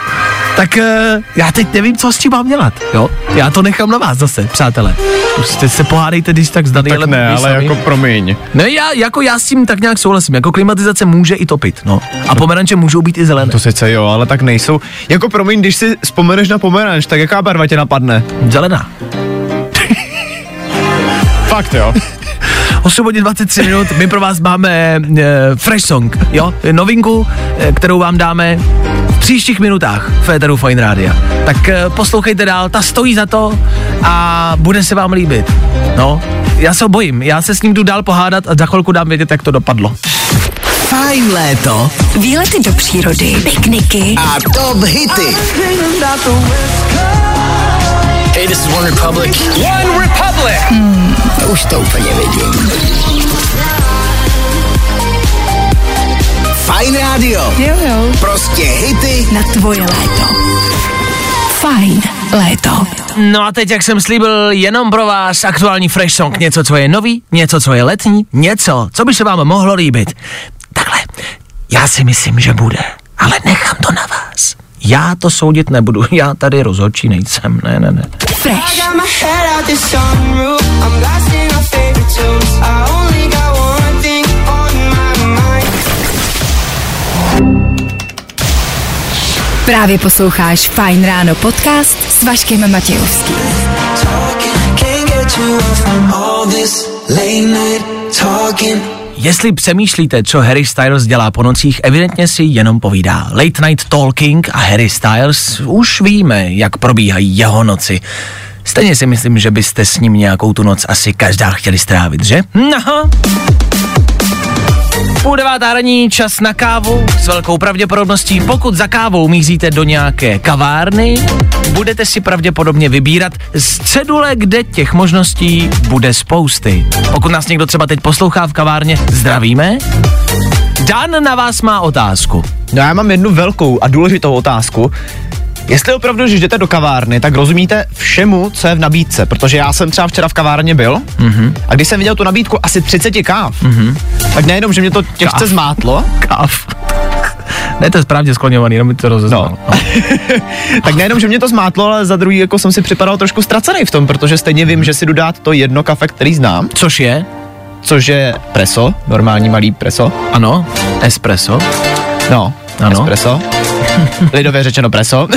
Tak uh, já teď nevím, co s tím mám dělat, jo? Já to nechám na vás zase, přátelé. Prostě se pohádejte, když tak s tak Danielem. ne, vy ale sami. jako promiň. Ne, já, jako já s tím tak nějak souhlasím. Jako klimatizace může i topit, no. A pomeranče můžou být i zelené. To sice jo, ale tak nejsou. Jako promiň, když si vzpomeneš na pomeranč, tak jaká barva tě napadne? Zelená. Fakt jo. *laughs* 8 hodin 23 minut, my pro vás máme e, Fresh Song, jo, novinku, e, kterou vám dáme v příštích minutách v Féteru Fine Rádia. Tak e, poslouchejte dál, ta stojí za to a bude se vám líbit. No, já se ho bojím, já se s ním jdu dál pohádat a za chvilku dám vědět, jak to dopadlo. Fajn léto Výlety do přírody, pikniky a top hity. Hey, this is One Republic. One Republic! Už to úplně vidím. Fajn rádio. Jo, jo. Prostě hity na tvoje léto. Fajn léto. No a teď, jak jsem slíbil, jenom pro vás aktuální Fresh Song, něco, co je nový, něco, co je letní, něco, co by se vám mohlo líbit. Takhle, já si myslím, že bude, ale nechám to na vás. Já to soudit nebudu, *laughs* já tady rozhodčí nejsem, ne, ne, ne. Fresh. Právě posloucháš Fajn ráno podcast s Vaškem Matějovským. Can't get you off from all this late night talking. Jestli přemýšlíte, co Harry Styles dělá po nocích, evidentně si jenom povídá. Late Night Talking a Harry Styles už víme, jak probíhají jeho noci. Stejně si myslím, že byste s ním nějakou tu noc asi každá chtěli strávit, že? Aha. Půl devátá ranní, čas na kávu s velkou pravděpodobností. Pokud za kávou míříte do nějaké kavárny, budete si pravděpodobně vybírat z cedule, kde těch možností bude spousty. Pokud nás někdo třeba teď poslouchá v kavárně, zdravíme. Dan na vás má otázku. No já mám jednu velkou a důležitou otázku. Jestli opravdu, když jdete do kavárny, tak rozumíte všemu, co je v nabídce, protože já jsem třeba včera v kavárně byl mm-hmm. a když jsem viděl tu nabídku asi 30 káv, mm-hmm. tak nejenom, že mě to těžce Káv. zmátlo, Káv. ne, to je správně skloněvaný, jenom mi to rozeznal. No. *laughs* tak nejenom, že mě to zmátlo, ale za druhý jako jsem si připadal trošku ztracený v tom, protože stejně vím, že si jdu dát to jedno kafe, který znám, Což je, což je preso, normální malý preso. ano, espresso, No, Ano. espresso. Lidově řečeno preso.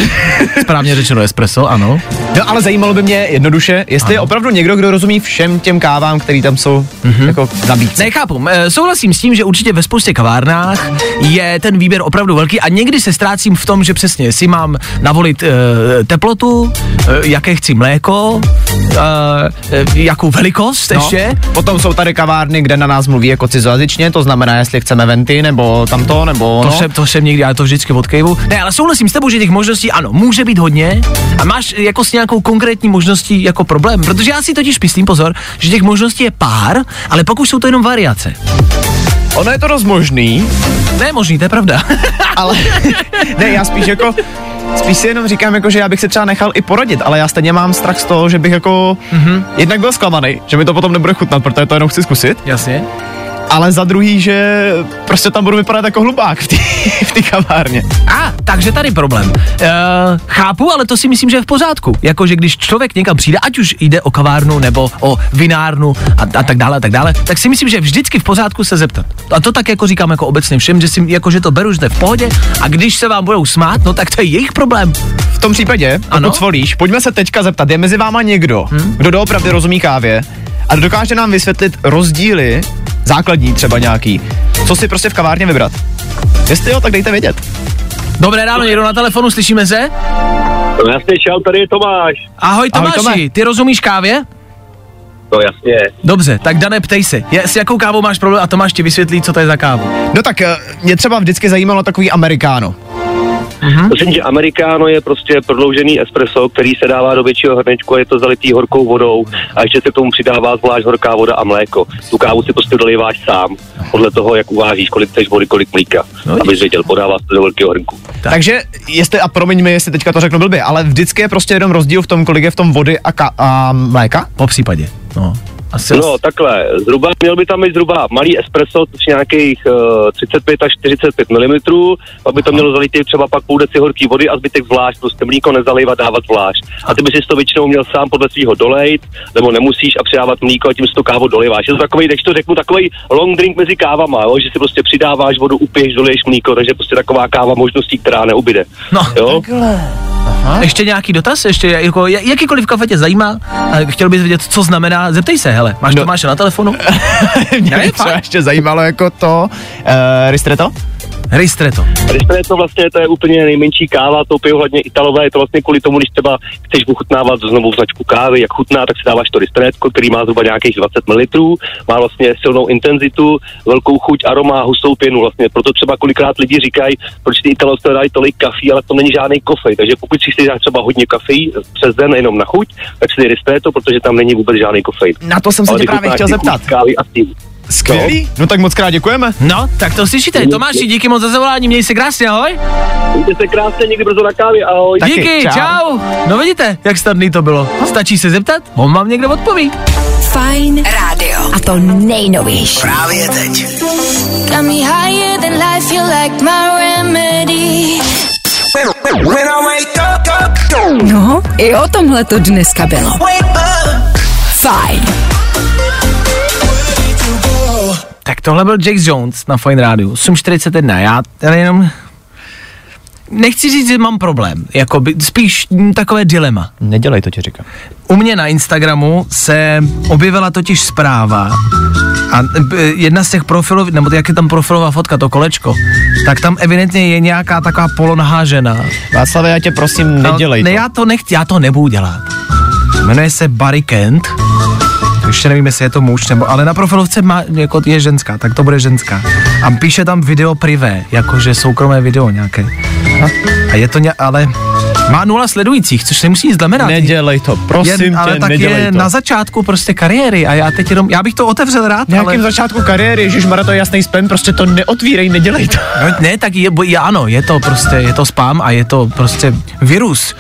správně řečeno espresso, ano. No ale zajímalo by mě jednoduše, jestli je opravdu někdo, kdo rozumí všem těm kávám, který tam jsou mm-hmm. jako nabídce. Nechápu, e, souhlasím s tím, že určitě ve spoustě kavárnách je ten výběr opravdu velký a někdy se ztrácím v tom, že přesně si mám navolit e, teplotu, e, jaké chci mléko, e, e, jakou velikost No, ještě. Potom jsou tady kavárny, kde na nás mluví jako cizojazyčně, to znamená, jestli chceme venty, nebo tamto, nebo To, jsem, to jsem někdy, já to vždycky odkejvu. Ne, ale souhlasím s tebou, že těch možností ano, může být hodně a máš jako s nějakou konkrétní možností jako problém, protože já si totiž myslím, pozor, že těch možností je pár, ale pokud jsou to jenom variace. Ono je to dost možný, Ne, možný, to je pravda. *laughs* ale ne, já spíš jako Spíš si jenom říkám, jako, že já bych se třeba nechal i poradit, ale já stejně mám strach z toho, že bych jako mm-hmm. jednak byl zklamaný, že mi to potom nebude chutnat, protože to jenom chci zkusit. Jasně. Ale za druhý, že prostě tam budu vypadat jako hlubák v té v kavárně. A, takže tady problém. Uh, chápu, ale to si myslím, že je v pořádku. Jakože když člověk někam přijde, ať už jde o kavárnu nebo o vinárnu a, a tak dále, a tak dále, tak si myslím, že je vždycky v pořádku se zeptat. A to tak jako říkám jako obecně všem, že si jako, že to beru, že to je v pohodě a když se vám budou smát, no tak to je jejich problém. V tom případě, Ano? pokud svolíš, pojďme se teďka zeptat, je mezi váma někdo, hmm? kdo doopravdy rozumí kávě a dokáže nám vysvětlit rozdíly, základní třeba nějaký, co si prostě v kavárně vybrat. Jestli jo, tak dejte vědět. Dobré ráno, někdo na telefonu, slyšíme se? No jasně, čau, tady je Tomáš. Ahoj Ahoj, Tomáši, Tome. ty rozumíš kávě? No jasně. Dobře, tak Dané, ptej se, je, s jakou kávou máš problém a Tomáš ti vysvětlí, co to je za kávu. No tak eh, mě třeba vždycky zajímalo takový amerikáno. Myslím, že amerikáno je prostě prodloužený espresso, který se dává do většího hrnečku a je to zalitý horkou vodou a ještě se k tomu přidává zvlášť horká voda a mléko. Tu kávu si prostě doléváš sám, podle toho, jak uvážíš, kolik chceš vody, kolik mlíka. No, No, abys věděl, podává se do velkého hrnku. Tak. Takže, jestli, a promiň mi, jestli teďka to řeknu blbě, ale vždycky je prostě jenom rozdíl v tom, kolik je v tom vody a, ka- a mléka? Po případě, no. Asi No, takhle, zhruba, měl by tam být zhruba malý espresso, což je nějakých uh, 35 až 45 mm, pak by to mělo zalitý třeba pak půl deci horký vody a zbytek zvlášť, prostě mlíko nezalejvat, dávat zvlášť. A ty bys si to většinou měl sám podle svého dolejt, nebo nemusíš a přidávat mlíko a tím si to kávu dolejváš. Je to takový, když to řeknu, takový long drink mezi kávama, jo? že si prostě přidáváš vodu, upiješ, doleješ mlíko, takže prostě taková káva možností, která neubyde. No, Jo? Aha. Ještě nějaký dotaz? Ještě jako, ja- jakýkoliv kafe tě zajímá? A chtěl bys vědět, co znamená? Zeptej se, hele, máš no. Tomáše na telefonu? *laughs* Mě Ne, třeba fakt? ještě zajímalo jako to, uh, ristretto? Ristretto. Ristretto to vlastně to je úplně nejmenší káva, to pijou hlavně Italové, je to vlastně kvůli tomu, když třeba chceš ochutnávat znovu značku kávy, jak chutná, tak si dáváš to ristretto, který má zhruba nějakých 20 ml, má vlastně silnou intenzitu, velkou chuť, aroma, hustou pěnu, vlastně proto třeba kolikrát lidi říkají, proč ty Italové dají tolik kafí, ale to není žádný kofej, takže pokud si chceš dát třeba hodně kafí přes den jenom na chuť, tak si dej ristretto, protože tam není vůbec žádný kofein. Na to jsem se Ale tě právě chtěl zeptat. Kávy a stín. Skvělý. No tak moc krát děkujeme. No, tak to slyšíte. Tomáši, díky moc za zavolání, měj se krásně, ahoj. Mějte se krásně, někdy brzo na kávě, ahoj. Taky, Díky, čau. čau. No vidíte, jak snadný to bylo. Stačí se zeptat, on vám někdo odpoví. Fajn rádio. A to nejnovější. Právě teď. Got me higher than life, you like my remedy. When I wake up, up, up, No, i o tomhle to dneska bylo. Fajn. Tak tohle byl Jake Jones na Fine Radio, 8.41, já tady jenom... Nechci říct, že mám problém, jako by, spíš takové dilema. Nedělej to, ti říkám. U mě na Instagramu se objevila totiž zpráva a b, jedna z těch profilů, nebo jak je tam profilová fotka, to kolečko, tak tam evidentně je nějaká taková polonahá žena. Václave, já tě prosím, nedělej ne, to. já to nechci, já to nebudu dělat. Jmenuje se Barry Kent, ještě nevím, jestli je to muž, nebo, ale na profilovce má, jako je ženská, tak to bude ženská. A píše tam video privé, jakože soukromé video nějaké. A je to ně, ale má nula sledujících, což nemusí nic znamenat. Nedělej to, prosím je, ale tě, tak je to. na začátku prostě kariéry a já teď jenom, já bych to otevřel rád, Na nějakém ale... začátku kariéry, Ježišmarja, to je jasný spam, prostě to neotvírej, nedělej to. No, ne, tak je, bo- je, ano, je to prostě, je to spam a je to prostě virus.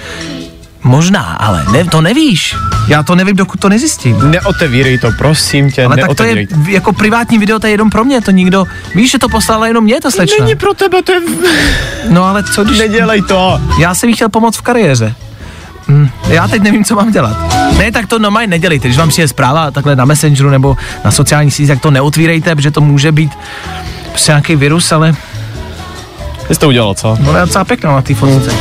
Možná, ale ne, to nevíš. Já to nevím, dokud to nezjistím. Neotevírej to, prosím tě, Ale tak to je jako privátní video, to je jenom pro mě, to nikdo, víš, že to poslala jenom mě, to slečna. Není pro tebe, to je... No ale co když... Nedělej to. Já jsem jí chtěl pomoct v kariéře. Hm, já teď nevím, co mám dělat. Ne, tak to normálně nedělejte. Když vám přijde zpráva takhle na Messengeru nebo na sociální síti, tak to neotvírejte, protože to může být prostě nějaký virus, ale Ty jsi to udělal, co? no je docela pěkná na té fotce.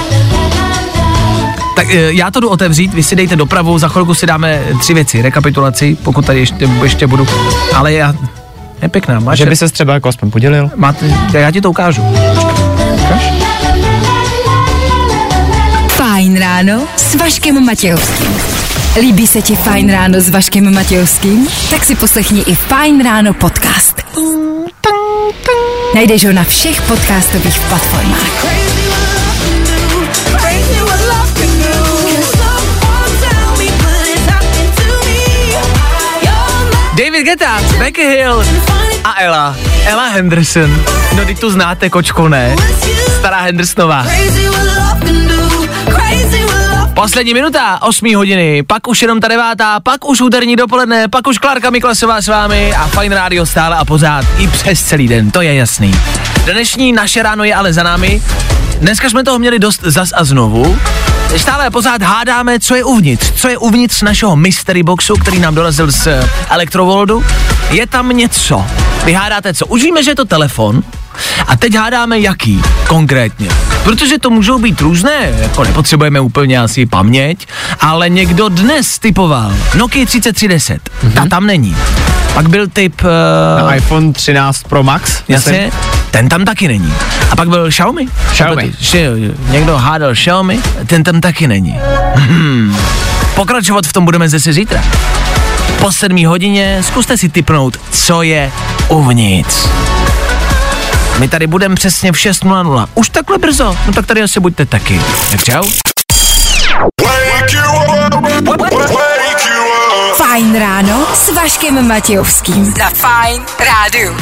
Tak e, já to jdu otevřít, vy si dejte dopravu, za chvilku si dáme tři věci, rekapitulaci, pokud tady ještě, ještě budu, ale já, je pěkná, máš, Že by se třeba jako aspoň podělil? máte, já ti to ukážu. Fajn ráno s Vaškem Matějovským. Líbí se ti Fajn ráno s Vaškem Matějovským? Tak si poslechni i Fajn ráno podcast. Najdeš ho na všech podcastových platformách. Guetta, Becky Hill a Ella, Ella Henderson. No, teď tu znáte, kočko, ne? Stará Hendersonová. Poslední minuta, 8 hodiny, pak už jenom ta devátá, pak už úterní dopoledne, pak už Klárka Miklasová s vámi a Fine Radio stále a pořád i přes celý den, to je jasný. Dnešní naše ráno je ale za námi. Dneska jsme toho měli dost zas a znovu. Stále pořád hádáme, co je uvnitř. Co je uvnitř našeho mystery boxu, který nám dorazil z Elektrovoldu. Je tam něco. Vy hádáte co? Už víme, že je to telefon, a teď hádáme jaký konkrétně. Protože to můžou být různé, jako nepotřebujeme úplně asi paměť, ale někdo dnes typoval Nokia 3310, mm-hmm. ta tam není. Pak byl typ... Uh, Na iPhone 13 Pro Max? Jasně, ten tam taky není. A pak byl Xiaomi. Xiaomi. Někdo hádal Xiaomi, ten tam taky není. Hmm. Pokračovat v tom budeme zase zítra. Po sedmí hodině zkuste si typnout, co je uvnitř. My tady budeme přesně v 6.00. Už takhle brzo? No tak tady asi buďte taky. Tak čau. Fajn ráno s Vaškem Matějovským. Za Fajn rádu.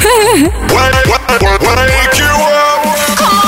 Wake you up.